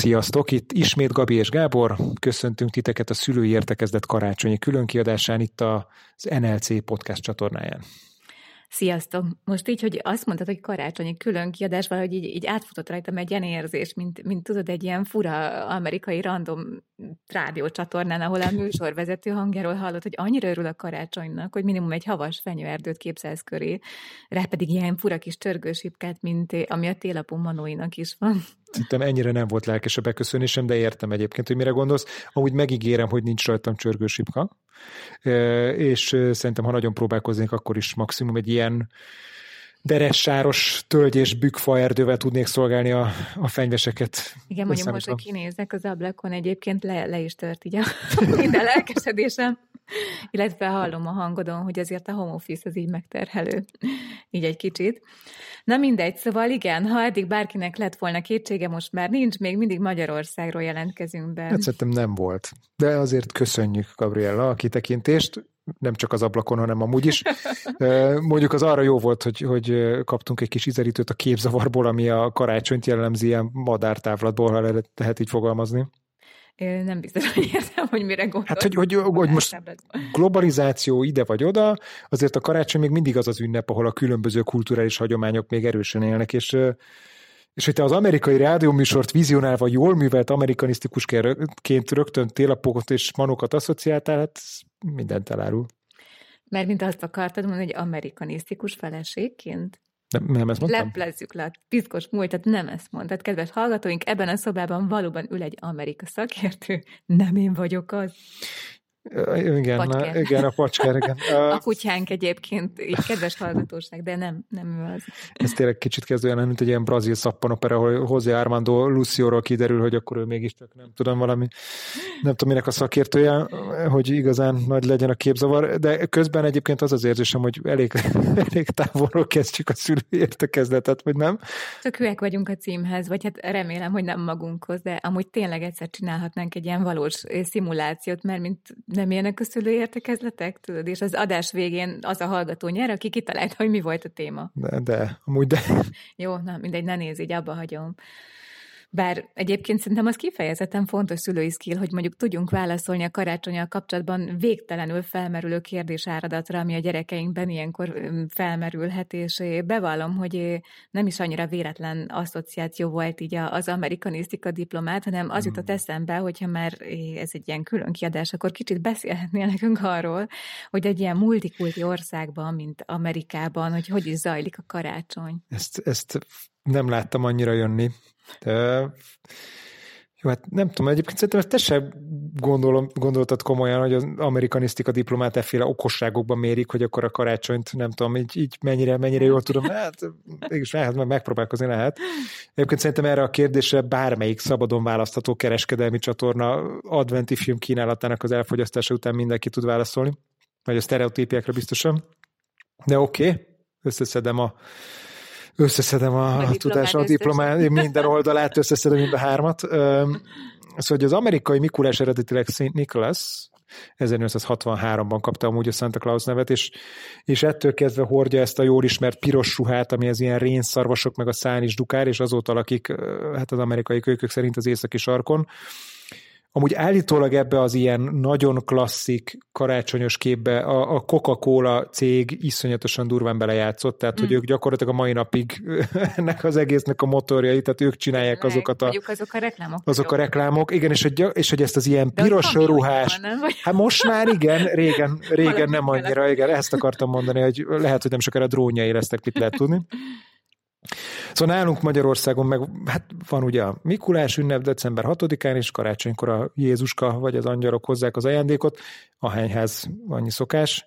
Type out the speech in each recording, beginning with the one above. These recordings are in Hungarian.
Sziasztok! Itt ismét Gabi és Gábor. Köszöntünk titeket a szülői értekezlet karácsonyi különkiadásán itt az NLC podcast csatornáján. Sziasztok! Most így, hogy azt mondtad, hogy karácsonyi külön kiadás, valahogy így, így átfutott rajtam egy ilyen érzés, mint, mint tudod, egy ilyen fura amerikai random rádiócsatornán, ahol a műsorvezető hangjáról hallott, hogy annyira örül a karácsonynak, hogy minimum egy havas fenyőerdőt képzelsz köré, rá pedig ilyen fura kis csörgősipkát, mint ami a télapon manóinak is van. Szerintem ennyire nem volt lelkes a beköszönésem, de értem egyébként, hogy mire gondolsz. Amúgy megígérem, hogy nincs rajtam csörgősipka, és szerintem, ha nagyon próbálkoznék, akkor is maximum egy ilyen deressáros tölgy és bükfa erdővel tudnék szolgálni a, a fenyveseket. Igen, mondjuk most, hogy kinézek az ablakon, egyébként le, le is tört így a minden lelkesedésem, illetve hallom a hangodon, hogy azért a home office az így megterhelő, így egy kicsit. Na mindegy, szóval igen, ha eddig bárkinek lett volna kétsége, most már nincs, még mindig Magyarországról jelentkezünk be. Hát szerintem nem volt. De azért köszönjük, Gabriella, a kitekintést nem csak az ablakon, hanem amúgy is. Mondjuk az arra jó volt, hogy, hogy kaptunk egy kis ízelítőt a képzavarból, ami a karácsonyt jellemzi ilyen madártávlatból, ha lehet így fogalmazni. Nem biztos, hogy értem, hogy mire gondolsz. Hát, hogy, hogy, hogy most globalizáció ide vagy oda, azért a karácsony még mindig az az ünnep, ahol a különböző kulturális hagyományok még erősen élnek, és és hogy te az amerikai rádióműsort vizionálva jól művelt amerikanisztikusként rögtön télapokot és manokat asszociáltál, hát mindent elárul. Mert mint azt akartad mondani, hogy amerikanisztikus feleségként? Nem, nem ezt mondtam? Leplezzük le a piszkos múltat, nem ezt mondtad. Kedves hallgatóink, ebben a szobában valóban ül egy Amerika szakértő, nem én vagyok az. Igen, a, igen, a pacskár, igen. A kutyánk egyébként, így kedves hallgatóság, de nem, nem ő az. Ez tényleg kicsit kezdő olyan, mint egy ilyen brazil szappanopera, ahol José Armando Lucióról kiderül, hogy akkor ő mégiscsak nem tudom valami, nem tudom minek a szakértője, hogy igazán nagy legyen a képzavar, de közben egyébként az az érzésem, hogy elég, elég távolról kezdjük a szülői értekezletet, vagy nem? Csak hülyek vagyunk a címhez, vagy hát remélem, hogy nem magunkhoz, de amúgy tényleg egyszer csinálhatnánk egy ilyen valós szimulációt, mert mint nem ilyenek a szülőértekezletek, tudod, és az adás végén az a hallgató nyer, aki kitalálta, hogy mi volt a téma. De, de, amúgy de. Jó, na mindegy, ne nézz, így abba hagyom. Bár egyébként szerintem az kifejezetten fontos szülői skill, hogy mondjuk tudjunk válaszolni a karácsonyal kapcsolatban végtelenül felmerülő kérdésáradatra, ami a gyerekeinkben ilyenkor felmerülhet, és bevallom, hogy nem is annyira véletlen asszociáció volt így az amerikanisztika diplomát, hanem az jutott hmm. eszembe, hogyha már ez egy ilyen külön kiadás, akkor kicsit beszélhetnél nekünk arról, hogy egy ilyen multikulti országban, mint Amerikában, hogy hogy is zajlik a karácsony. Ezt, ezt nem láttam annyira jönni. De, jó, hát nem tudom, egyébként szerintem te sem gondolom, gondoltad komolyan, hogy az amerikanisztika diplomát efféle okosságokban mérik, hogy akkor a karácsonyt, nem tudom, így, így mennyire, mennyire jól tudom, hát mégis lehet, meg megpróbálkozni lehet. Egyébként szerintem erre a kérdésre bármelyik szabadon választható kereskedelmi csatorna adventi film kínálatának az elfogyasztása után mindenki tud válaszolni, vagy a sztereotípiákra biztosan. De oké, okay, összeszedem a összeszedem a, a tudás, a diplomát, minden oldalát összeszedem mind a hármat. Szóval, hogy az amerikai Mikulás eredetileg St. Nicholas, 1863-ban kapta amúgy a Santa Claus nevet, és, és ettől kezdve hordja ezt a jól ismert piros ruhát, ami az ilyen rénszarvasok, meg a szánis dukár, és azóta lakik hát az amerikai kölykök szerint az északi sarkon. Amúgy állítólag ebbe az ilyen nagyon klasszik karácsonyos képbe a, a Coca-Cola cég iszonyatosan durván belejátszott, tehát mm. hogy ők gyakorlatilag a mai napig ennek az egésznek a motorjai, tehát ők csinálják azokat a... azok a reklámok. Azok a reklámok, igen, és hogy, és hogy ezt az ilyen piros ruhás... Van, hát most már igen, régen, régen nem annyira, igen, ezt akartam mondani, hogy lehet, hogy nem sokára drónjai lesznek, mit lehet tudni. Szóval nálunk Magyarországon meg hát van ugye a Mikulás ünnep december 6-án, és karácsonykor a Jézuska vagy az angyalok hozzák az ajándékot, hányház annyi szokás.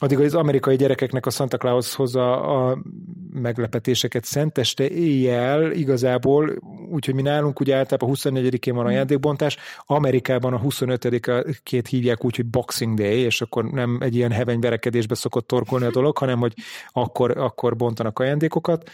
Addig az amerikai gyerekeknek a Santa Claus hozza a meglepetéseket szenteste éjjel igazából, úgyhogy mi nálunk ugye általában 24-én van ajándékbontás, Amerikában a 25-két hívják úgy, hogy Boxing Day, és akkor nem egy ilyen hevenyverekedésbe szokott torkolni a dolog, hanem hogy akkor, akkor bontanak ajándékokat.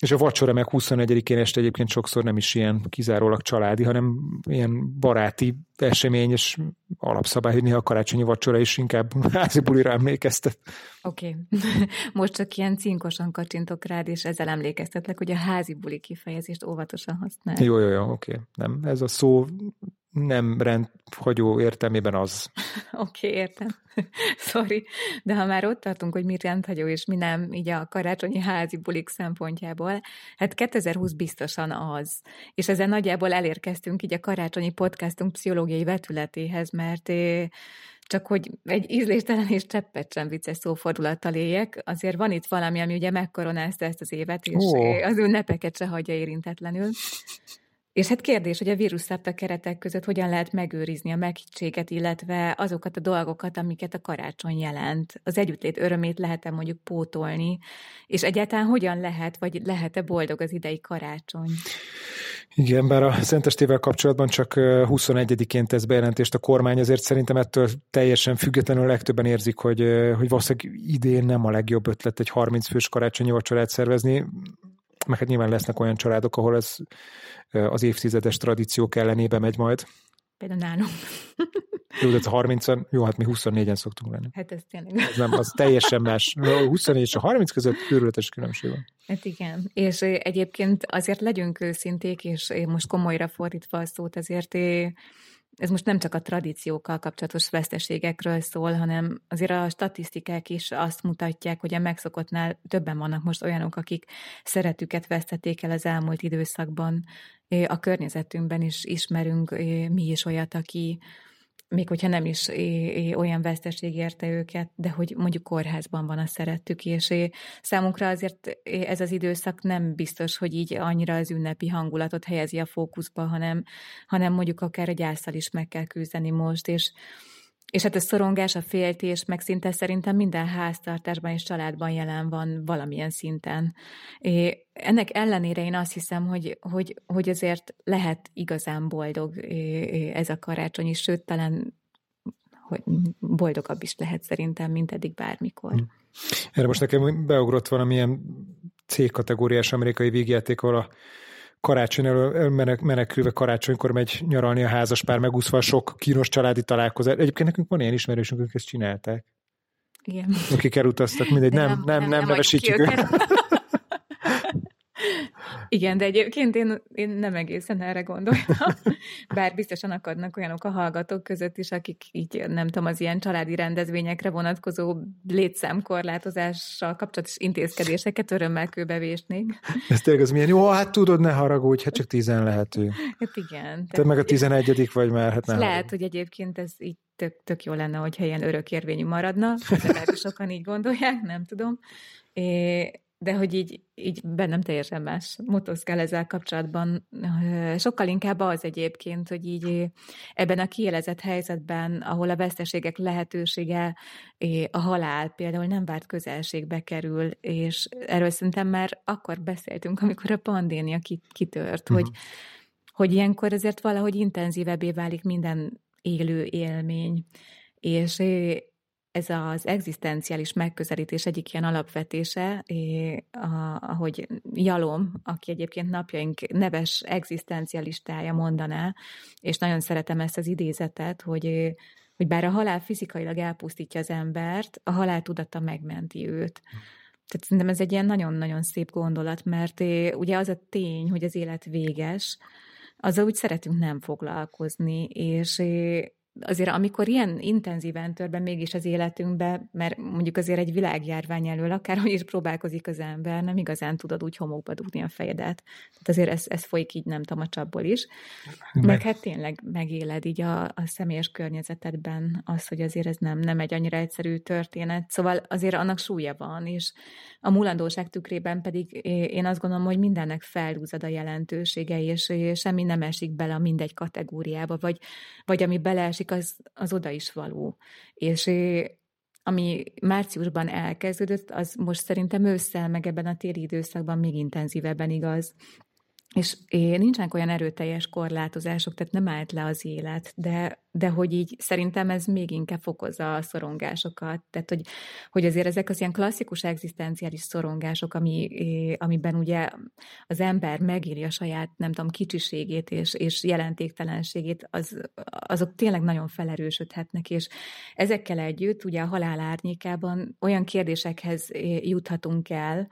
És a vacsora meg 21-én este egyébként sokszor nem is ilyen kizárólag családi, hanem ilyen baráti esemény, és alapszabály, hogy néha a karácsonyi vacsora is inkább házi bulira emlékeztet. Oké. Okay. Most csak ilyen cinkosan kacsintok rád, és ezzel emlékeztetlek, hogy a házi buli kifejezést óvatosan használ. Jó, jó, jó, oké. Okay. Nem, ez a szó nem rendhagyó értelmében az. Oké, okay, értem. Sorry. De ha már ott tartunk, hogy mi rendhagyó és mi nem, így a karácsonyi házi bulik szempontjából, hát 2020 biztosan az. És ezzel nagyjából elérkeztünk így a karácsonyi podcastunk pszichológiai vetületéhez, mert csak hogy egy ízléstelen és cseppet sem vicces szófordulattal éljek, azért van itt valami, ami ugye megkoronázta ezt az évet, és oh. az ünnepeket se hagyja érintetlenül. És hát kérdés, hogy a vírus szabta keretek között hogyan lehet megőrizni a meghittséget, illetve azokat a dolgokat, amiket a karácsony jelent. Az együttlét örömét lehet-e mondjuk pótolni, és egyáltalán hogyan lehet, vagy lehet-e boldog az idei karácsony? Igen, bár a Szentestével kapcsolatban csak 21-én tesz bejelentést a kormány, azért szerintem ettől teljesen függetlenül legtöbben érzik, hogy, hogy valószínűleg idén nem a legjobb ötlet egy 30 fős karácsonyi vacsorát szervezni, meg hát nyilván lesznek olyan családok, ahol ez az évtizedes tradíciók ellenébe megy majd. Például nálunk. Jó, de 30 jó, hát mi 24-en szoktunk lenni. Hát ez tényleg. Ez nem, az teljesen más. 24 és a 30 között őrületes különbség van. Hát igen, és egyébként azért legyünk őszinték, és most komolyra fordítva a szót, azért ez most nem csak a tradíciókkal kapcsolatos veszteségekről szól, hanem azért a statisztikák is azt mutatják, hogy a megszokottnál többen vannak most olyanok, akik szeretüket vesztették el az elmúlt időszakban. A környezetünkben is ismerünk mi is olyat, aki még hogyha nem is é, é, olyan veszteség érte őket, de hogy mondjuk kórházban van a szerettük, és é, számunkra azért ez az időszak nem biztos, hogy így annyira az ünnepi hangulatot helyezi a fókuszba, hanem, hanem mondjuk akár a gyászsal is meg kell küzdeni most, és és hát a szorongás, a féltés, meg szinte szerintem minden háztartásban és családban jelen van valamilyen szinten. É, ennek ellenére én azt hiszem, hogy, hogy, hogy azért lehet igazán boldog ez a karácsony is, sőt, talán hogy boldogabb is lehet szerintem, mint eddig bármikor. Hm. Erre most nekem beugrott valamilyen C-kategóriás amerikai végjáték, ahol a karácsony elől menekülve karácsonykor megy nyaralni a házas pár, megúszva sok kínos családi találkozás. Egyébként nekünk van ilyen ismerősünk, akik ezt csinálták. Igen. Akik elutaztak, mindegy, nem, nem, nem, nem, nem nevesítjük őket. Igen, de egyébként én, én nem egészen erre gondoltam. Bár biztosan akadnak olyanok a hallgatók között is, akik így, nem tudom, az ilyen családi rendezvényekre vonatkozó létszámkorlátozással kapcsolatos intézkedéseket örömmel kőbevésnék. Ez tényleg az milyen jó, hát tudod, ne haragudj, hát csak tizen lehető. Hát igen. Te meg a tizenegyedik vagy már, hát nem. Lehet, hogy egyébként ez így tök, tök jó lenne, hogyha ilyen örökérvényű maradna, legalábbis sokan így gondolják, nem tudom. É, de hogy így, így bennem teljesen más motoszkál ezzel kapcsolatban. Sokkal inkább az egyébként, hogy így ebben a kielezett helyzetben, ahol a veszteségek lehetősége, a halál például nem várt közelségbe kerül, és erről szerintem már akkor beszéltünk, amikor a pandémia kitört, uh-huh. hogy, hogy ilyenkor azért valahogy intenzívebbé válik minden élő élmény, és ez az egzisztenciális megközelítés egyik ilyen alapvetése, ahogy Jalom, aki egyébként napjaink neves egzisztencialistája mondaná, és nagyon szeretem ezt az idézetet, hogy, hogy bár a halál fizikailag elpusztítja az embert, a halál tudata megmenti őt. Tehát szerintem ez egy ilyen nagyon-nagyon szép gondolat, mert ugye az a tény, hogy az élet véges, azzal úgy szeretünk nem foglalkozni, és azért amikor ilyen intenzíven tör be mégis az életünkbe, mert mondjuk azért egy világjárvány elől akárhogy is próbálkozik az ember, nem igazán tudod úgy homokba dugni a fejedet. Tehát azért ez, ez folyik így nem tudom a csapból is. Meg, meg hát tényleg megéled így a, a személyes környezetedben az, hogy azért ez nem, nem egy annyira egyszerű történet. Szóval azért annak súlya van, és a mulandóság tükrében pedig én azt gondolom, hogy mindennek felúzad a jelentősége, és, és semmi nem esik bele a mindegy kategóriába, vagy, vagy ami beleesik másik az, az oda is való. És ami márciusban elkezdődött, az most szerintem ősszel, meg ebben a téli időszakban még intenzívebben igaz. És nincsenek olyan erőteljes korlátozások, tehát nem állt le az élet, de, de hogy így szerintem ez még inkább fokozza a szorongásokat. Tehát, hogy, hogy azért ezek az ilyen klasszikus egzisztenciális szorongások, ami, amiben ugye az ember megéri a saját, nem tudom, kicsiségét és, és jelentéktelenségét, az, azok tényleg nagyon felerősödhetnek, és ezekkel együtt ugye a halál árnyékában olyan kérdésekhez juthatunk el,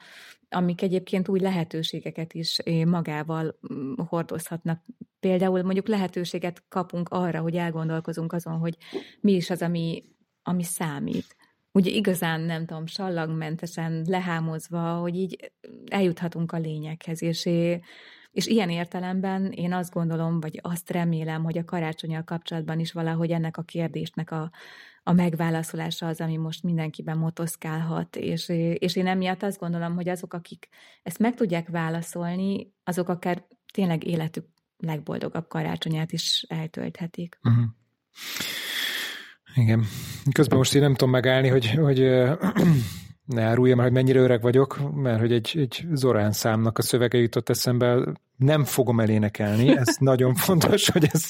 amik egyébként új lehetőségeket is eh, magával mm, hordozhatnak. Például mondjuk lehetőséget kapunk arra, hogy elgondolkozunk azon, hogy mi is az, ami, ami számít. Ugye igazán, nem tudom, sallagmentesen lehámozva, hogy így eljuthatunk a lényekhez, és, eh, és ilyen értelemben én azt gondolom, vagy azt remélem, hogy a karácsonyal kapcsolatban is valahogy ennek a kérdésnek a, a megválaszolása az, ami most mindenkiben motoszkálhat, és, és én emiatt azt gondolom, hogy azok, akik ezt meg tudják válaszolni, azok akár tényleg életük legboldogabb karácsonyát is eltölthetik. Uh-huh. Igen. Közben most én nem tudom megállni, hogy, hogy ne áruljam hogy mennyire öreg vagyok, mert hogy egy, egy Zorán számnak a szövege jutott eszembe, nem fogom elénekelni, ez nagyon fontos, hogy ez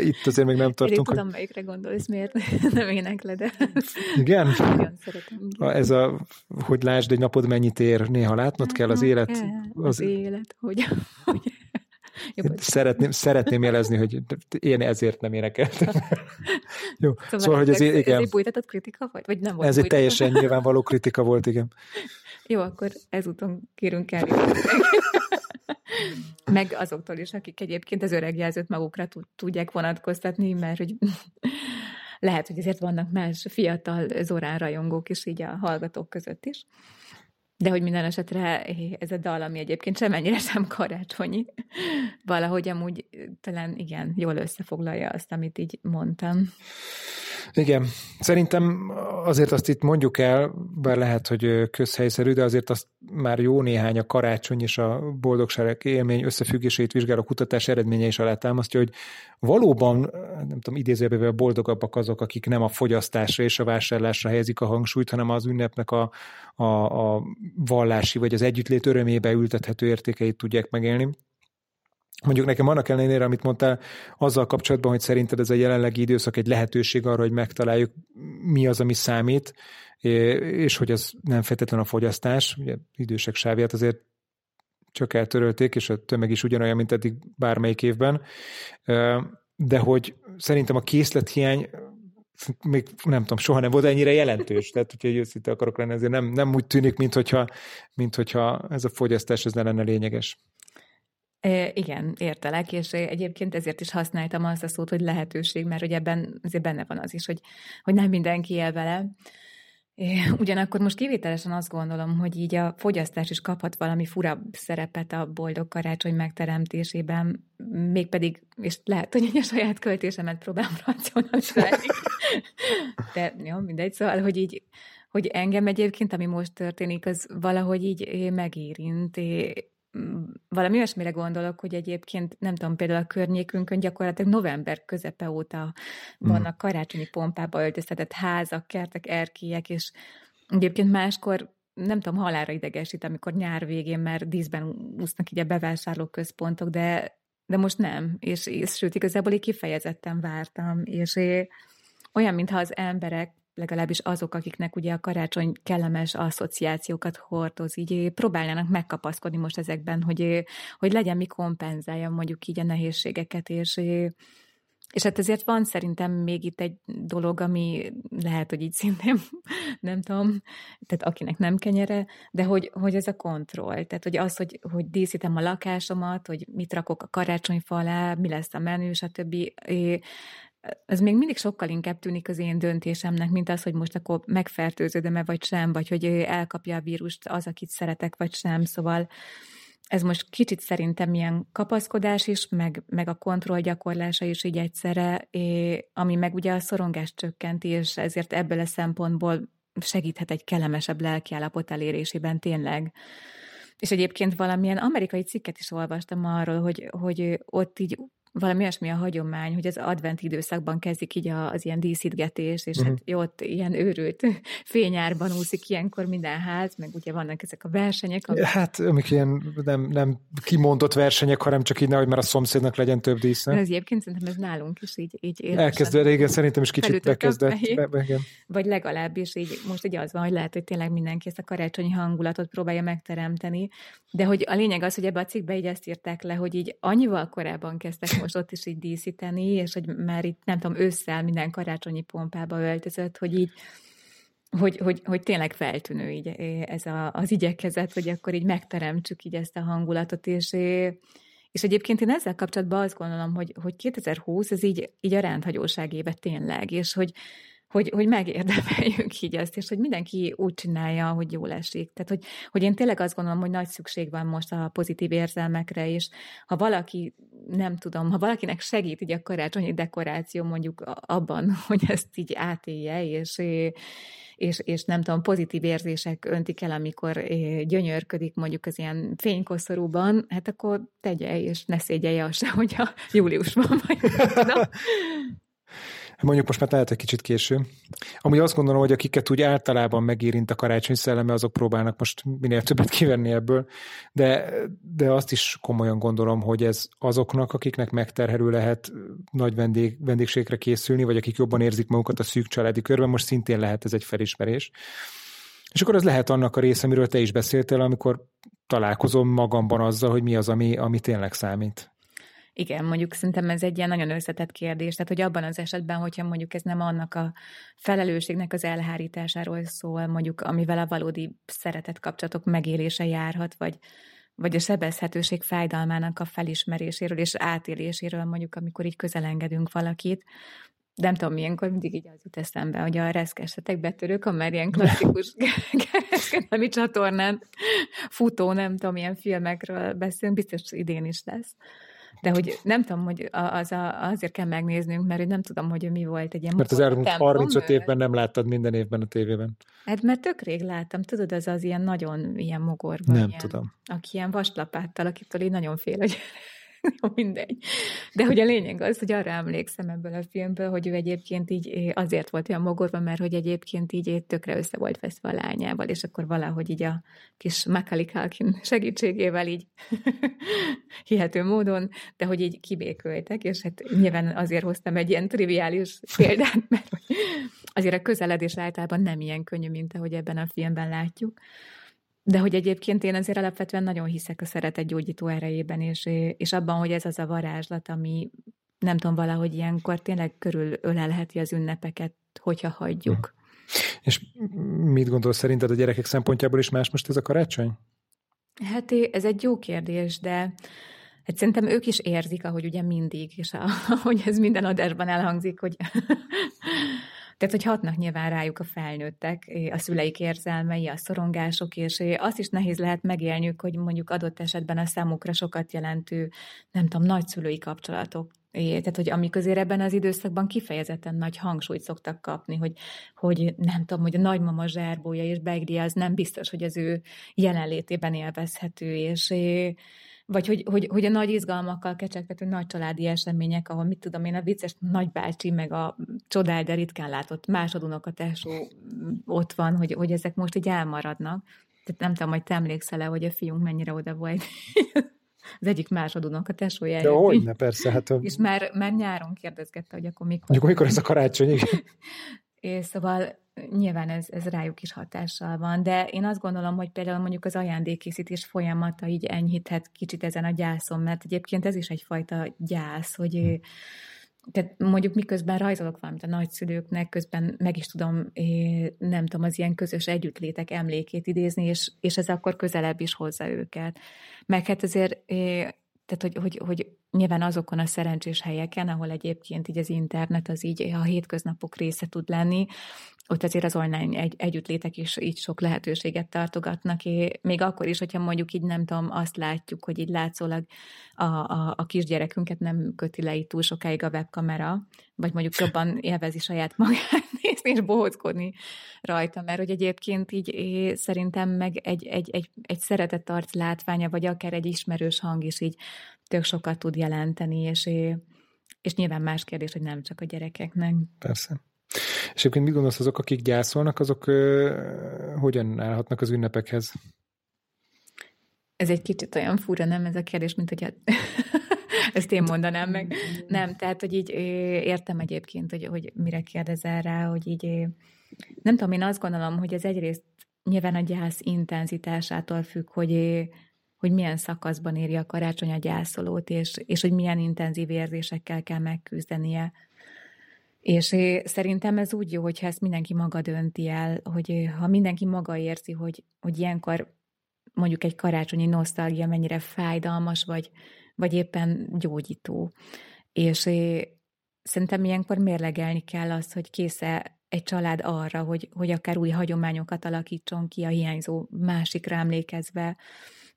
itt azért még nem tartunk. Én tudom, hogy... melyikre gondolsz, miért nem énekled, de igen? Nagyon szeretem. Igen. Ez a, hogy lásd, egy napod mennyit ér, néha látnod kell az élet. Az, az élet, hogy, hogy Szeretném, szeretném jelezni, hogy én ezért nem énekeltem. Jó, szóval, szóval hogy ez, ez, igen. Ez egy bújtatott kritika volt? Vagy nem volt Ez egy teljesen nyilvánvaló kritika volt, igen. Jó, akkor ezúton kérünk el. Meg azoktól is, akik egyébként az öregjelzőt magukra tudják vonatkoztatni, mert hogy lehet, hogy ezért vannak más fiatal Zorán rajongók is így a hallgatók között is. De hogy minden esetre ez a dal, ami egyébként semennyire sem karácsonyi, valahogy amúgy talán igen, jól összefoglalja azt, amit így mondtam. Igen, szerintem azért azt itt mondjuk el, bár lehet, hogy közhelyszerű, de azért azt már jó néhány a karácsony és a boldogság élmény összefüggését vizsgáló kutatás eredménye is alátámasztja, hogy valóban, nem tudom, idézőben boldogabbak azok, akik nem a fogyasztásra és a vásárlásra helyezik a hangsúlyt, hanem az ünnepnek a, a, a vallási vagy az együttlét örömébe ültethető értékeit tudják megélni. Mondjuk nekem annak ellenére, amit mondtál, azzal kapcsolatban, hogy szerinted ez a jelenlegi időszak egy lehetőség arra, hogy megtaláljuk, mi az, ami számít, és hogy ez nem feltétlenül a fogyasztás, ugye idősek sávját azért csak eltörölték, és a tömeg is ugyanolyan, mint eddig bármelyik évben, de hogy szerintem a készlethiány még nem tudom, soha nem volt ennyire jelentős, tehát hogyha őszinte akarok lenni, ezért nem, nem úgy tűnik, mint hogyha, mint hogyha ez a fogyasztás ez ne lenne lényeges. É, igen, értelek, és egyébként ezért is használtam azt a szót, hogy lehetőség, mert hogy ebben azért benne van az is, hogy, hogy nem mindenki él vele. É, ugyanakkor most kivételesen azt gondolom, hogy így a fogyasztás is kaphat valami furabb szerepet a boldog karácsony megteremtésében, mégpedig, és lehet, hogy a saját költésemet próbálom racionalizálni. De jó, mindegy, szóval, hogy így hogy engem egyébként, ami most történik, az valahogy így megérint, valami olyasmire gondolok, hogy egyébként, nem tudom, például a környékünkön gyakorlatilag november közepe óta vannak karácsonyi pompába öltöztetett házak, kertek, erkélyek, és egyébként máskor nem tudom, halára idegesít, amikor nyár végén már díszben úsznak így a bevásárlóközpontok, de, de most nem, és, és sőt, igazából így kifejezetten vártam, és é, olyan, mintha az emberek legalábbis azok, akiknek ugye a karácsony kellemes asszociációkat hordoz, így próbálnának megkapaszkodni most ezekben, hogy, hogy legyen mi kompenzálja mondjuk így a nehézségeket, és, és hát ezért van szerintem még itt egy dolog, ami lehet, hogy így szintén, nem tudom, tehát akinek nem kenyere, de hogy, hogy ez a kontroll, tehát hogy az, hogy, hogy díszítem a lakásomat, hogy mit rakok a karácsonyfa alá, mi lesz a menü, stb ez még mindig sokkal inkább tűnik az én döntésemnek, mint az, hogy most akkor megfertőződöm-e vagy sem, vagy hogy elkapja a vírust az, akit szeretek, vagy sem. Szóval ez most kicsit szerintem ilyen kapaszkodás is, meg, meg a kontroll gyakorlása is így egyszerre, ami meg ugye a szorongást csökkenti, és ezért ebből a szempontból segíthet egy kellemesebb lelkiállapot elérésében tényleg. És egyébként valamilyen amerikai cikket is olvastam arról, hogy, hogy ott így valami olyasmi a hagyomány, hogy az advent időszakban kezdik így az ilyen díszítgetés, és uh-huh. hát jó, ott ilyen őrült fényárban úszik ilyenkor minden ház, meg ugye vannak ezek a versenyek. Amik... Hát, amik ilyen nem, nem kimondott versenyek, hanem csak így nehogy már a szomszédnak legyen több dísze. Ez egyébként szerintem ez nálunk is így, így Elkezdve, régen szerintem is kicsit bekezdett. Be. Vagy legalábbis így most így az van, hogy lehet, hogy tényleg mindenki ezt a karácsonyi hangulatot próbálja megteremteni, de hogy a lényeg az, hogy ebbe a cikkbe így ezt írták le, hogy így annyival korábban kezdtek most ott is így díszíteni, és hogy már itt nem tudom, ősszel minden karácsonyi pompába öltözött, hogy így hogy, hogy, hogy tényleg feltűnő így ez a, az igyekezet, hogy akkor így megteremtsük így ezt a hangulatot, és, és egyébként én ezzel kapcsolatban azt gondolom, hogy, hogy 2020 ez így, így a rendhagyóság éve tényleg, és hogy, hogy, hogy megérdemeljük így ezt, és hogy mindenki úgy csinálja, hogy jól esik. Tehát, hogy, hogy én tényleg azt gondolom, hogy nagy szükség van most a pozitív érzelmekre, és ha valaki, nem tudom, ha valakinek segít így a karácsonyi dekoráció mondjuk abban, hogy ezt így átélje, és, és, és nem tudom, pozitív érzések öntik el, amikor gyönyörködik mondjuk az ilyen fénykoszorúban, hát akkor tegye, és ne szégyelje azt se, hogyha júliusban vagy. Mondjuk most már lehet egy kicsit késő. Amúgy azt gondolom, hogy akiket úgy általában megérint a karácsony szelleme, azok próbálnak most minél többet kivenni ebből, de, de azt is komolyan gondolom, hogy ez azoknak, akiknek megterhelő lehet nagy vendég, vendégségre készülni, vagy akik jobban érzik magukat a szűk családi körben, most szintén lehet ez egy felismerés. És akkor az lehet annak a része, amiről te is beszéltél, amikor találkozom magamban azzal, hogy mi az, ami, ami tényleg számít. Igen, mondjuk szerintem ez egy ilyen nagyon összetett kérdés, tehát hogy abban az esetben, hogyha mondjuk ez nem annak a felelősségnek az elhárításáról szól, mondjuk amivel a valódi szeretet kapcsolatok megélése járhat, vagy, vagy a sebezhetőség fájdalmának a felismeréséről és átéléséről, mondjuk amikor így közelengedünk valakit, de nem tudom, milyenkor mindig így az jut eszembe, hogy a reszkesetek betörők, amely ilyen klasszikus kereskedelmi csatornán futó, nem tudom, milyen filmekről beszélünk, biztos idén is lesz. De hogy nem tudom, hogy az a, azért kell megnéznünk, mert nem tudom, hogy mi volt egy ilyen... Mert az elmúlt 35 évben nem láttad minden évben a tévében. Hát mert tök rég láttam, tudod, az az ilyen nagyon ilyen mogorban. Nem ilyen, tudom. Aki ilyen vaslapáttal, akitől én nagyon fél, hogy mindegy. De hogy a lényeg az, hogy arra emlékszem ebből a filmből, hogy ő egyébként így azért volt olyan mogorva, mert hogy egyébként így tökre össze volt veszve a lányával, és akkor valahogy így a kis Macaulay Culkin segítségével így hihető módon, de hogy így kibéköltek, és hát nyilván azért hoztam egy ilyen triviális példát, mert azért a közeledés általában nem ilyen könnyű, mint ahogy ebben a filmben látjuk. De hogy egyébként én azért alapvetően nagyon hiszek a szeretet gyógyító erejében, és, és abban, hogy ez az a varázslat, ami nem tudom, valahogy ilyenkor tényleg körül ölelheti az ünnepeket, hogyha hagyjuk. És mit gondolsz szerinted a gyerekek szempontjából is más most ez a karácsony? Hát ez egy jó kérdés, de hát szerintem ők is érzik, ahogy ugye mindig, és ahogy ez minden adásban elhangzik, hogy tehát, hogy hatnak nyilván rájuk a felnőttek, a szüleik érzelmei, a szorongások, és azt is nehéz lehet megélniük, hogy mondjuk adott esetben a számukra sokat jelentő, nem tudom, nagyszülői kapcsolatok. Tehát, hogy amik azért ebben az időszakban kifejezetten nagy hangsúlyt szoktak kapni, hogy, hogy nem tudom, hogy a nagymama zsárbója és begri az nem biztos, hogy az ő jelenlétében élvezhető, és vagy hogy, hogy, hogy a nagy izgalmakkal kecsegtető nagy családi események, ahol mit tudom én, a vicces nagybácsi, meg a csodál, de ritkán látott másodunok a tesó ott van, hogy, hogy ezek most így elmaradnak. Tehát nem tudom, hogy te emlékszel-e, hogy a fiunk mennyire oda volt az egyik másodunok a tesója. De hogy ne, persze. Hát a... És már, már nyáron kérdezgette, hogy akkor mikor. Mikor, mikor ez a karácsony, igen. és szóval nyilván ez, ez rájuk is hatással van, de én azt gondolom, hogy például mondjuk az ajándékészítés folyamata így enyhíthet kicsit ezen a gyászon, mert egyébként ez is egyfajta gyász, hogy hm. tehát mondjuk miközben rajzolok valamit a nagyszülőknek, közben meg is tudom, nem tudom, az ilyen közös együttlétek emlékét idézni, és, és ez akkor közelebb is hozza őket. Meg hát azért tehát, hogy, hogy, hogy nyilván azokon a szerencsés helyeken, ahol egyébként így az internet az így a hétköznapok része tud lenni, ott azért az online egy, együttlétek is így sok lehetőséget tartogatnak, és még akkor is, hogyha mondjuk így nem tudom, azt látjuk, hogy így látszólag a, a, a kisgyerekünket nem köti le itt túl sokáig a webkamera, vagy mondjuk jobban élvezi saját magát nézni és bohóckodni rajta, mert hogy egyébként így szerintem meg egy, egy, egy, egy szeretett arc látványa, vagy akár egy ismerős hang is így tök sokat tud jelenteni, és, és nyilván más kérdés, hogy nem csak a gyerekeknek. Persze. És egyébként mit gondolsz, azok, akik gyászolnak, azok ö, hogyan állhatnak az ünnepekhez? Ez egy kicsit olyan fura, nem ez a kérdés, mint hogy a... ezt én mondanám meg. Nem, tehát, hogy így értem egyébként, hogy, hogy mire kérdezel rá, hogy így nem tudom, én azt gondolom, hogy ez egyrészt nyilván a gyász intenzitásától függ, hogy, hogy milyen szakaszban éri a karácsony a gyászolót, és, és hogy milyen intenzív érzésekkel kell megküzdenie. És szerintem ez úgy jó, hogyha ezt mindenki maga dönti el, hogy ha mindenki maga érzi, hogy, hogy ilyenkor mondjuk egy karácsonyi nosztalgia mennyire fájdalmas, vagy, vagy éppen gyógyító. És szerintem ilyenkor mérlegelni kell azt, hogy késze egy család arra, hogy, hogy akár új hagyományokat alakítson ki a hiányzó másikra emlékezve,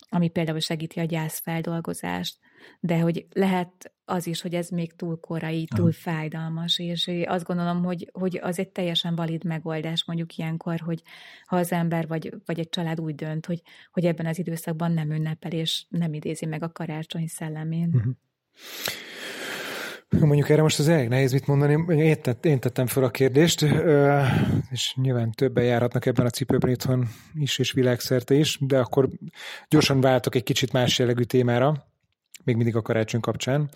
ami például segíti a gyászfeldolgozást, de hogy lehet az is, hogy ez még túl korai, túl Aha. fájdalmas, és azt gondolom, hogy, hogy az egy teljesen valid megoldás mondjuk ilyenkor, hogy ha az ember vagy, vagy egy család úgy dönt, hogy, hogy ebben az időszakban nem ünnepel, és nem idézi meg a karácsony szellemén. Uh-huh. Mondjuk erre most az elég nehéz mit mondani. Én, tett, én tettem fel a kérdést, és nyilván többen járhatnak ebben a cipőben itthon is, és világszerte is, de akkor gyorsan váltok egy kicsit más jellegű témára, még mindig a karácsony kapcsán,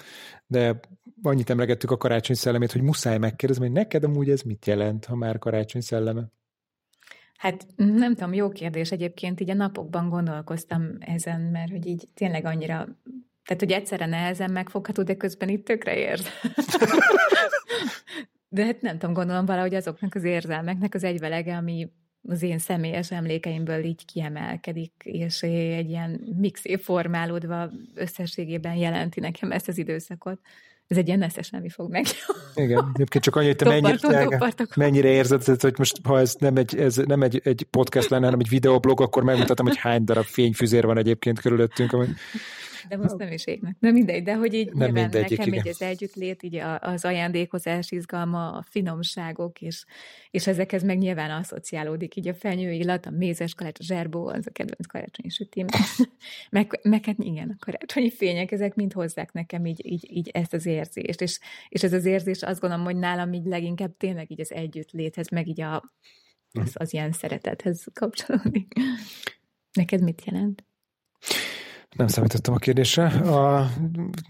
de annyit emlegettük a karácsony szellemét, hogy muszáj megkérdezni, hogy neked amúgy ez mit jelent, ha már karácsony szelleme? Hát nem tudom, jó kérdés egyébként, így a napokban gondolkoztam ezen, mert hogy így tényleg annyira tehát, hogy egyszerre nehezen megfogható, de közben itt tökre érz. de hát nem tudom, gondolom valahogy azoknak az érzelmeknek az egyvelege, ami az én személyes emlékeimből így kiemelkedik, és egy ilyen mixé formálódva összességében jelenti nekem ezt az időszakot. Ez egy ilyen nem fog meg. Igen, egyébként csak annyi, hogy mennyire, mennyire érzed, hogy most ha ez nem egy, ez nem egy, egy podcast lenne, hanem egy videoblog, akkor megmutatom, hogy hány darab fényfüzér van egyébként körülöttünk. Ami de most nem is égnek. De mindegy, de hogy így nem nyilván nekem igen. így az együttlét, így az ajándékozás izgalma, a finomságok, és, és ezekhez meg nyilván asszociálódik így a fenyő illat, a mézes kalács, a zserbó, az a kedvenc karácsonyi sütim. meg, meg hát igen, a karácsonyi fények, ezek mind hozzák nekem így, így, így ezt az érzést. És, és ez az érzés azt gondolom, hogy nálam így leginkább tényleg így az együttléthez, meg így a, az, az ilyen szeretethez kapcsolódik. Neked mit jelent? Nem számítottam a kérdésre. A,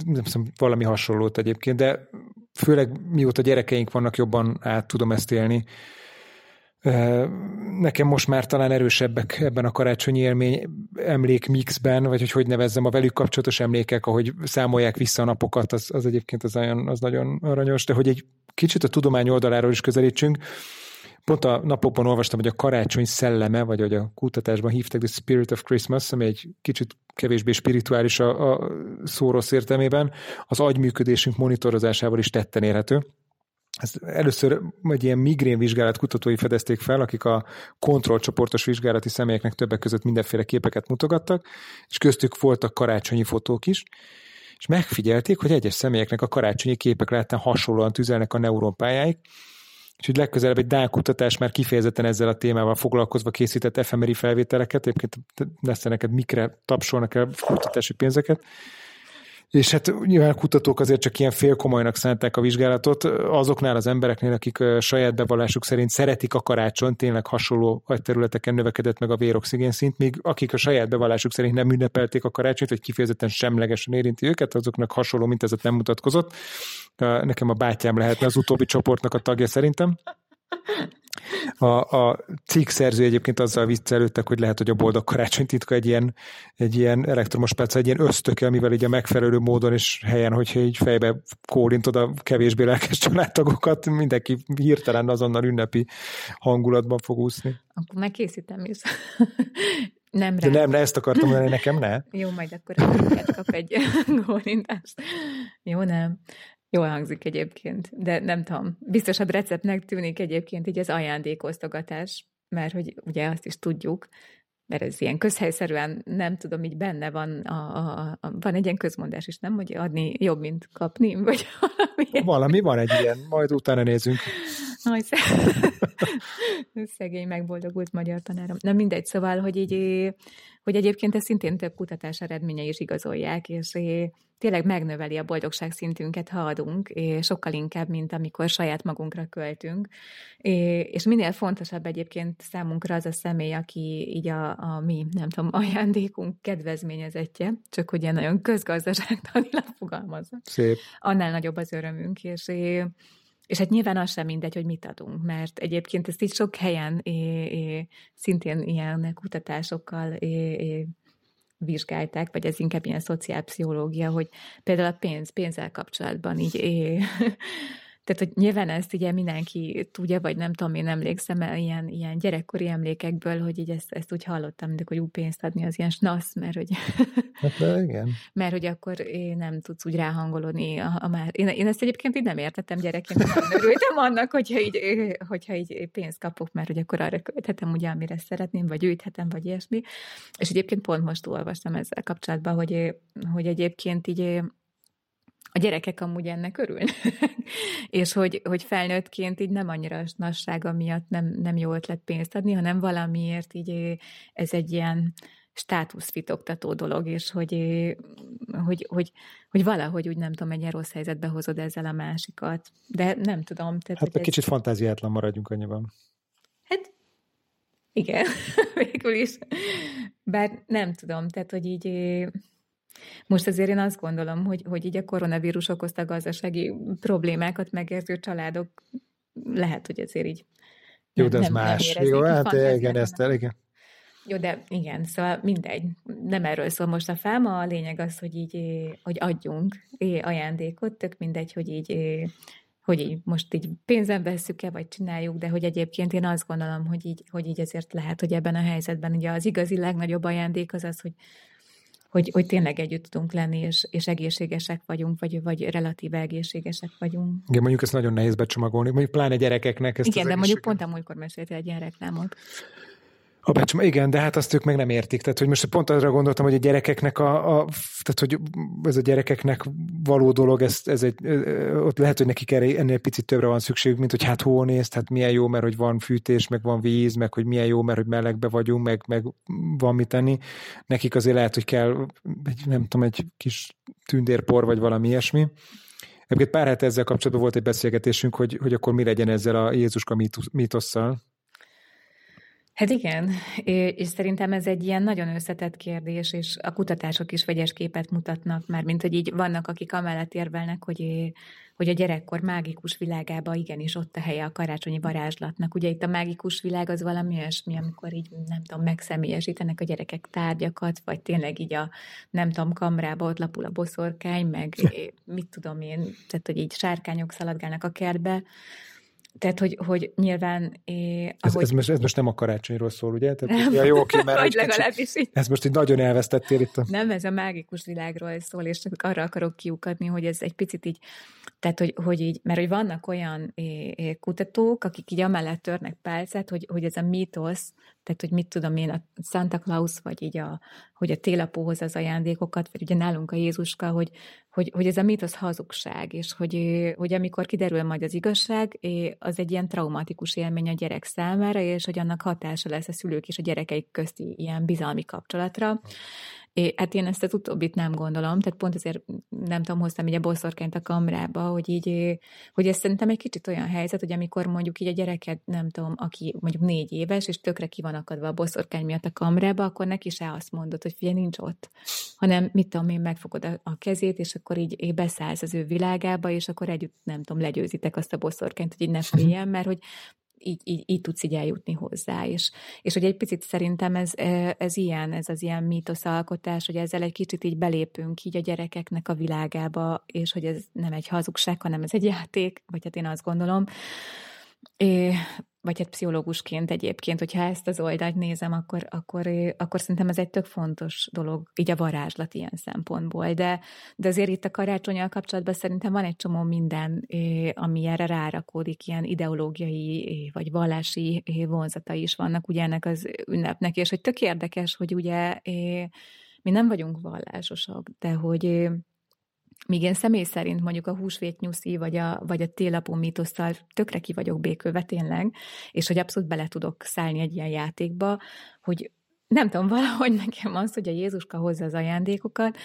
nem tudom, valami hasonlót egyébként, de főleg mióta gyerekeink vannak, jobban át tudom ezt élni. Nekem most már talán erősebbek ebben a karácsonyi élmény emlék mixben, vagy hogy hogy nevezzem, a velük kapcsolatos emlékek, ahogy számolják vissza a napokat, az, az egyébként az, olyan, az nagyon aranyos, de hogy egy kicsit a tudomány oldaláról is közelítsünk, Pont a napokban olvastam, hogy a karácsony szelleme, vagy hogy a kutatásban hívták, The Spirit of Christmas, ami egy kicsit kevésbé spirituális a, a szó rossz értelmében, az agyműködésünk monitorozásával is tetten érhető. Ezt először egy ilyen migrén vizsgálat kutatói fedezték fel, akik a kontrollcsoportos vizsgálati személyeknek többek között mindenféle képeket mutogattak, és köztük voltak karácsonyi fotók is, és megfigyelték, hogy egyes személyeknek a karácsonyi képek lehetne hasonlóan tüzelnek a neuronpályáik, Úgyhogy legközelebb egy Dán kutatás már kifejezetten ezzel a témával foglalkozva készített efemeri felvételeket, egyébként lesz neked mikre tapsolnak el kutatási pénzeket, és hát nyilván kutatók azért csak ilyen félkomolynak szánták a vizsgálatot, azoknál az embereknél, akik saját bevallásuk szerint szeretik a karácsony, tényleg hasonló területeken növekedett meg a véroxigén szint, míg akik a saját bevallásuk szerint nem ünnepelték a karácsonyt, vagy kifejezetten semlegesen érinti őket, azoknak hasonló mintázat nem mutatkozott. Nekem a bátyám lehetne az utóbbi csoportnak a tagja szerintem. A, a cikk szerző egyébként azzal viccelődtek, hogy lehet, hogy a boldog karácsony titka egy ilyen, egy ilyen elektromos perc, egy ilyen ösztöke, amivel így a megfelelő módon és helyen, hogyha így fejbe kólintod a kevésbé lelkes családtagokat, mindenki hirtelen azonnal ünnepi hangulatban fog úszni. Akkor megkészítem is. Nem rá. De nem, ezt akartam mondani, nekem ne. Jó, majd akkor kap egy gólintást. Jó, nem. Jól hangzik egyébként, de nem tudom. Biztosabb receptnek tűnik egyébként így az ajándékoztogatás, mert hogy ugye azt is tudjuk, mert ez ilyen közhelyszerűen, nem tudom, így benne van, a, a, a, van egy ilyen közmondás is, nem, hogy adni jobb, mint kapni, vagy valami. Valami van egy ilyen, majd utána nézünk. Szegény megboldogult magyar tanárom. Nem mindegy, szóval, hogy így, hogy egyébként ez szintén több kutatás eredménye is igazolják, és tényleg megnöveli a boldogság szintünket, ha adunk, és sokkal inkább, mint amikor saját magunkra költünk. És minél fontosabb egyébként számunkra az a személy, aki így a, a mi, nem tudom, ajándékunk kedvezményezettje, csak ilyen nagyon közgazdaságtanilag fogalmazza. Szép. Annál nagyobb az örömünk, és és hát nyilván az sem mindegy, hogy mit adunk, mert egyébként ezt így sok helyen é, é, szintén ilyen kutatásokkal é, é, vizsgálták, vagy ez inkább ilyen szociálpszichológia, hogy például a pénz, pénzzel kapcsolatban így é, tehát, hogy nyilván ezt ugye mindenki tudja, vagy nem tudom, én emlékszem el ilyen, ilyen gyerekkori emlékekből, hogy így ezt, ezt úgy hallottam, mindig, hogy ú, pénzt adni az ilyen snasz, mert hogy, hát, de igen. mert hogy akkor én nem tudsz úgy ráhangolódni. A, a már, én, én, ezt egyébként így nem értettem gyerekként, nem örültem annak, hogyha így, hogyha így pénzt kapok, mert hogy akkor arra költhetem ugye, amire szeretném, vagy gyűjthetem, vagy ilyesmi. És egyébként pont most olvastam ezzel kapcsolatban, hogy, hogy egyébként így a gyerekek amúgy ennek örülnek, és hogy, hogy felnőttként így nem annyira nassága miatt nem, nem jó ötlet pénzt adni, hanem valamiért így ez egy ilyen státuszfitoktató dolog, és hogy, hogy, hogy, hogy valahogy úgy nem tudom, egy ilyen rossz helyzetbe hozod ezzel a másikat. De nem tudom. Tehát, hát egy ez... kicsit fantáziátlan maradjunk annyiban. Hát igen, végül is. Bár nem tudom, tehát hogy így most azért én azt gondolom, hogy, hogy így a koronavírus okozta gazdasági problémákat megérző családok lehet, hogy ezért így Jó, de ez nem, más. Nem Jó, hát igen, ezt el, igen. Jó, de igen, szóval mindegy. Nem erről szól most a fáma, a lényeg az, hogy így, hogy adjunk ajándékot, tök mindegy, hogy így hogy így most így pénzen vesszük-e, vagy csináljuk, de hogy egyébként én azt gondolom, hogy így, hogy így ezért lehet, hogy ebben a helyzetben ugye az igazi legnagyobb ajándék az az, hogy, hogy, hogy tényleg együtt tudunk lenni, és, és egészségesek vagyunk, vagy, vagy relatíve egészségesek vagyunk. Igen, mondjuk ezt nagyon nehéz becsomagolni, mondjuk pláne gyerekeknek. Ezt Igen, de mondjuk pont amúgykor meséltél egy ilyen reklámot. A becsoma, igen, de hát azt ők meg nem értik. Tehát, hogy most pont arra gondoltam, hogy a gyerekeknek a, a tehát, hogy ez a gyerekeknek való dolog, ez, ez egy, ott lehet, hogy nekik erre, ennél picit többre van szükségük, mint hogy hát hol néz, hát milyen jó, mert hogy van fűtés, meg van víz, meg hogy milyen jó, mert hogy melegbe vagyunk, meg, meg van mit tenni. Nekik azért lehet, hogy kell, egy, nem tudom, egy kis tündérpor, vagy valami ilyesmi. Egyébként pár hete ezzel kapcsolatban volt egy beszélgetésünk, hogy, hogy akkor mi legyen ezzel a Jézuska mítosszal, Hát igen, és szerintem ez egy ilyen nagyon összetett kérdés, és a kutatások is vegyes képet mutatnak már, mint hogy így vannak, akik amellett érvelnek, hogy, hogy a gyerekkor mágikus világában igenis ott a helye a karácsonyi varázslatnak. Ugye itt a mágikus világ az valami olyasmi, amikor így, nem tudom, megszemélyesítenek a gyerekek tárgyakat, vagy tényleg így a, nem tudom, kamrába ott lapul a boszorkány, meg mit tudom én, tehát hogy így sárkányok szaladgálnak a kertbe, tehát, hogy, hogy nyilván... É, ahogy... ez, ez, most, ez most nem a karácsonyról szól, ugye? Tehát, nem. Ja, jó, oké, mert legalábbis így. Ez most így nagyon elvesztettél itt. A... Nem, ez a mágikus világról szól, és arra akarok kiukadni, hogy ez egy picit így, tehát, hogy, hogy így, mert hogy vannak olyan é, kutatók, akik így amellett törnek pálcát, hogy, hogy ez a mítosz, tehát, hogy mit tudom én, a Santa Claus, vagy így a, hogy a télapóhoz az ajándékokat, vagy ugye nálunk a Jézuska, hogy, hogy, hogy ez a mítosz hazugság, és hogy, hogy amikor kiderül majd az igazság, az egy ilyen traumatikus élmény a gyerek számára, és hogy annak hatása lesz a szülők és a gyerekeik közti ilyen bizalmi kapcsolatra. É, hát én ezt az utóbbit nem gondolom, tehát pont azért nem tudom, hoztam így a boszorkányt a kamrába, hogy így, hogy ez szerintem egy kicsit olyan helyzet, hogy amikor mondjuk így a gyereket, nem tudom, aki mondjuk négy éves, és tökre ki van akadva a boszorkány miatt a kamrába, akkor neki se azt mondod, hogy figyelj, nincs ott, hanem mit tudom én, megfogod a, a kezét, és akkor így, így beszállsz az ő világába, és akkor együtt, nem tudom, legyőzitek azt a boszorkányt, hogy így ne féljen, mert hogy így, így, így tudsz így eljutni hozzá. És, és hogy egy picit szerintem ez, e, ez ilyen, ez az ilyen mítoszalkotás, hogy ezzel egy kicsit így belépünk így a gyerekeknek a világába, és hogy ez nem egy hazugság, hanem ez egy játék, vagy hát én azt gondolom. Vagy hát pszichológusként egyébként, hogyha ezt az oldalt nézem, akkor, akkor, akkor szerintem ez egy tök fontos dolog, így a varázslat ilyen szempontból. De, de azért itt a karácsonyal kapcsolatban szerintem van egy csomó minden, ami erre rárakódik, ilyen ideológiai vagy vallási vonzata is vannak ugye ennek az ünnepnek, és hogy tök érdekes, hogy ugye mi nem vagyunk vallásosak, de hogy Míg én személy szerint mondjuk a húsvétnyuszi vagy a, vagy a télapú mítosztal tökre ki vagyok békülve tényleg, és hogy abszolút bele tudok szállni egy ilyen játékba, hogy nem tudom, valahogy nekem az, hogy a Jézuska hozza az ajándékokat,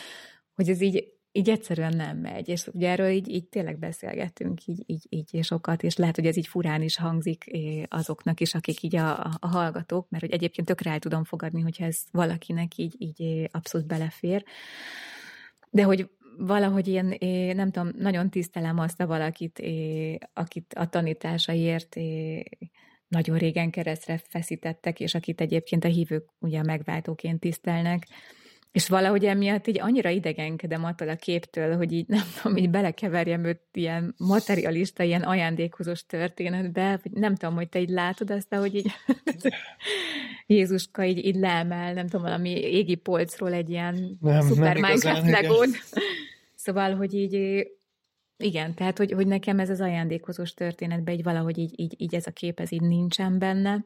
hogy ez így, így egyszerűen nem megy. És ugye erről így, így tényleg beszélgettünk így, így, így sokat, és lehet, hogy ez így furán is hangzik azoknak is, akik így a, a hallgatók, mert hogy egyébként tökre el tudom fogadni, hogyha ez valakinek így, így abszolút belefér. De hogy valahogy én, én nem tudom, nagyon tisztelem azt a valakit, akit a tanításaiért nagyon régen keresztre feszítettek, és akit egyébként a hívők ugye megváltóként tisztelnek, és valahogy emiatt így annyira idegenkedem attól a képtől, hogy így nem tudom, így belekeverjem őt ilyen materialista, ilyen ajándékozós történetbe, vagy nem tudom, hogy te így látod azt, hogy így Jézuska így, így leemel, nem tudom, valami égi polcról egy ilyen nem, szuper nem Minecraft legót. Szóval, hogy így igen, tehát, hogy, hogy nekem ez az ajándékozós történetben így valahogy így, így, így ez a kép, ez így nincsen benne.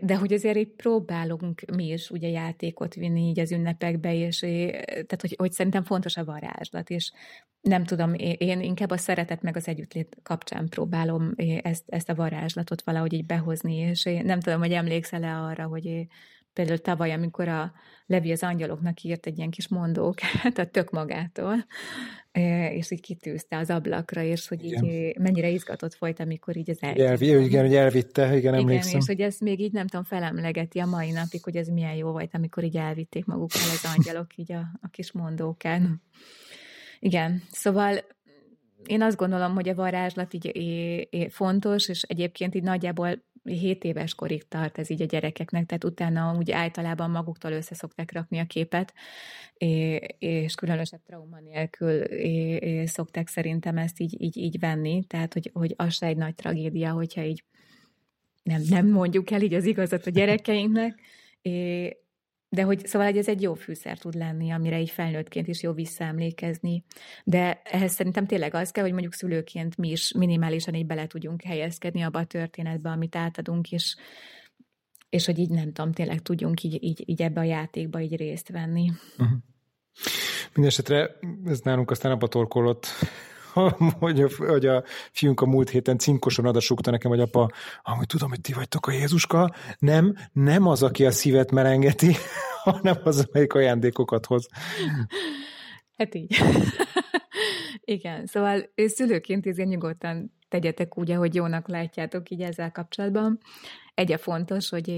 De hogy azért így próbálunk mi is ugye játékot vinni így az ünnepekbe, és tehát hogy, hogy szerintem fontos a varázslat, és nem tudom, én inkább a szeretet meg az együttlét kapcsán próbálom ezt, ezt a varázslatot valahogy így behozni, és nem tudom, hogy emlékszel-e arra, hogy például tavaly, amikor a Levi az angyaloknak írt egy ilyen kis mondókát a tök magától, és így kitűzte az ablakra, és hogy igen. így mennyire izgatott volt, amikor így az elvitte. Igen, hogy elvitte, igen, emlékszem. Igen, és hogy ez még így nem tudom, felemlegeti a mai napig, hogy ez milyen jó volt, amikor így elvitték magukkal az angyalok így a, a kis mondókán. Igen, szóval én azt gondolom, hogy a varázslat így é, é, fontos, és egyébként így nagyjából 7 éves korig tart ez így a gyerekeknek, tehát utána úgy általában maguktól össze szokták rakni a képet, és különösebb trauma nélkül szokták szerintem ezt így, így, így venni, tehát hogy, hogy az se egy nagy tragédia, hogyha így nem, nem mondjuk el így az igazat a gyerekeinknek, de hogy szóval hogy ez egy jó fűszer tud lenni, amire így felnőttként is jó visszaemlékezni. De ehhez szerintem tényleg az kell, hogy mondjuk szülőként mi is minimálisan így bele tudjunk helyezkedni abba a történetbe, amit átadunk, és, és hogy így nem tudom, tényleg tudjunk így, így, így ebbe a játékba így részt venni. Uh-huh. Mindenesetre ez nálunk aztán abba torkolott, hogy a, hogy a fiunk a múlt héten cinkosan adasukta nekem, hogy apa, amúgy tudom, hogy ti vagytok a Jézuska, nem, nem az, aki a szívet merengeti, hanem az, amelyik ajándékokat hoz. Hát így. Igen, szóval szülőként azért nyugodtan tegyetek úgy, ahogy jónak látjátok így ezzel kapcsolatban. Egy a fontos, hogy,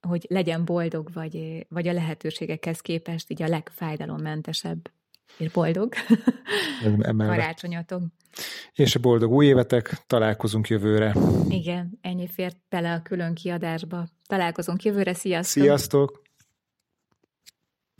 hogy legyen boldog, vagy, vagy a lehetőségekhez képest így a legfájdalommentesebb és boldog karácsonyatok. És a boldog új évetek, találkozunk jövőre. Igen, ennyi fért bele a külön kiadásba. Találkozunk jövőre, sziasztok! Sziasztok!